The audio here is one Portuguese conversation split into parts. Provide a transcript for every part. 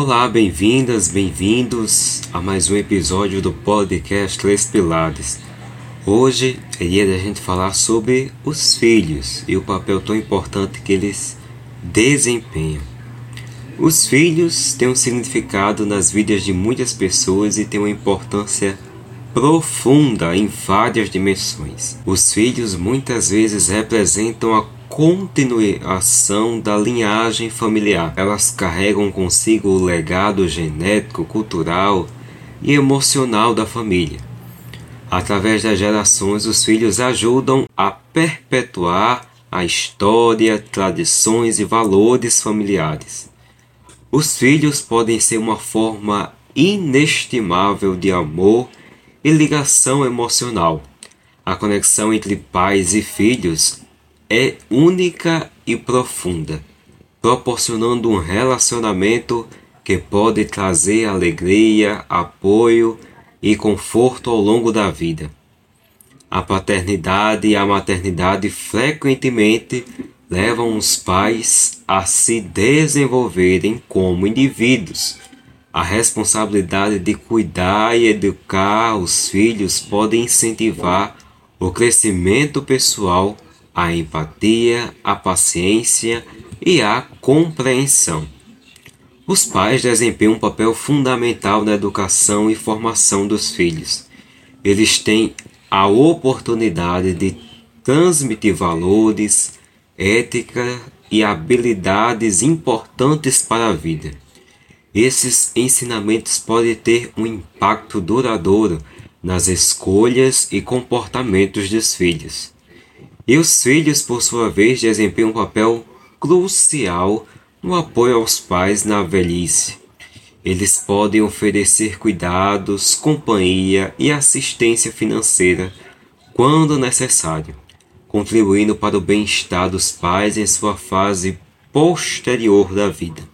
Olá, bem-vindas, bem-vindos a mais um episódio do podcast Três Pilares. Hoje é dia da gente falar sobre os filhos e o papel tão importante que eles desempenham. Os filhos têm um significado nas vidas de muitas pessoas e têm uma importância profunda em várias dimensões. Os filhos muitas vezes representam a continuação da linhagem familiar. Elas carregam consigo o legado genético, cultural e emocional da família. Através das gerações, os filhos ajudam a perpetuar a história, tradições e valores familiares. Os filhos podem ser uma forma inestimável de amor e ligação emocional. A conexão entre pais e filhos é única e profunda, proporcionando um relacionamento que pode trazer alegria, apoio e conforto ao longo da vida. A paternidade e a maternidade frequentemente levam os pais a se desenvolverem como indivíduos. A responsabilidade de cuidar e educar os filhos pode incentivar o crescimento pessoal a empatia, a paciência e a compreensão. Os pais desempenham um papel fundamental na educação e formação dos filhos. Eles têm a oportunidade de transmitir valores, ética e habilidades importantes para a vida. Esses ensinamentos podem ter um impacto duradouro nas escolhas e comportamentos dos filhos. E os filhos, por sua vez, desempenham um papel crucial no apoio aos pais na velhice. Eles podem oferecer cuidados, companhia e assistência financeira quando necessário, contribuindo para o bem-estar dos pais em sua fase posterior da vida.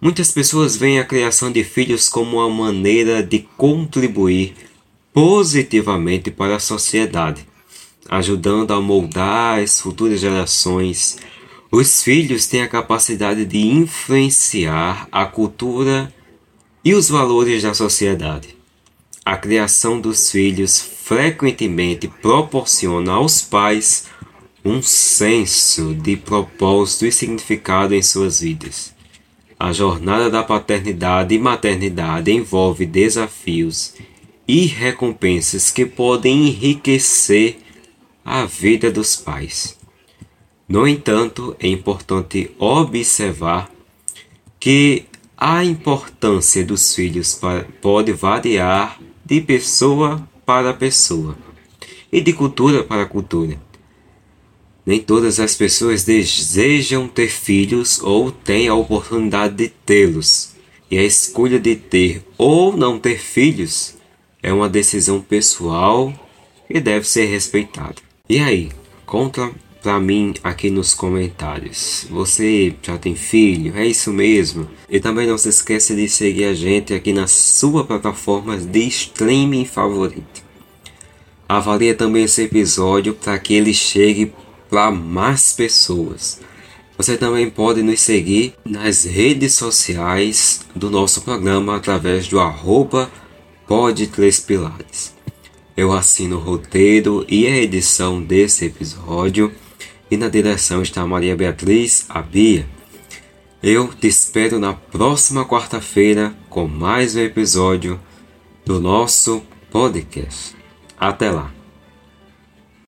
Muitas pessoas veem a criação de filhos como uma maneira de contribuir positivamente para a sociedade ajudando a moldar as futuras gerações. Os filhos têm a capacidade de influenciar a cultura e os valores da sociedade. A criação dos filhos frequentemente proporciona aos pais um senso de propósito e significado em suas vidas. A jornada da paternidade e maternidade envolve desafios e recompensas que podem enriquecer a vida dos pais. No entanto, é importante observar que a importância dos filhos pode variar de pessoa para pessoa e de cultura para cultura. Nem todas as pessoas desejam ter filhos ou têm a oportunidade de tê-los, e a escolha de ter ou não ter filhos é uma decisão pessoal e deve ser respeitada. E aí, conta pra mim aqui nos comentários. Você já tem filho? É isso mesmo? E também não se esqueça de seguir a gente aqui na sua plataforma de streaming favorito. Avalie também esse episódio para que ele chegue para mais pessoas. Você também pode nos seguir nas redes sociais do nosso programa através do arroba Pode Três Pilares. Eu assino o roteiro e a edição desse episódio e na direção está Maria Beatriz Abia. Eu te espero na próxima quarta-feira com mais um episódio do nosso podcast. Até lá!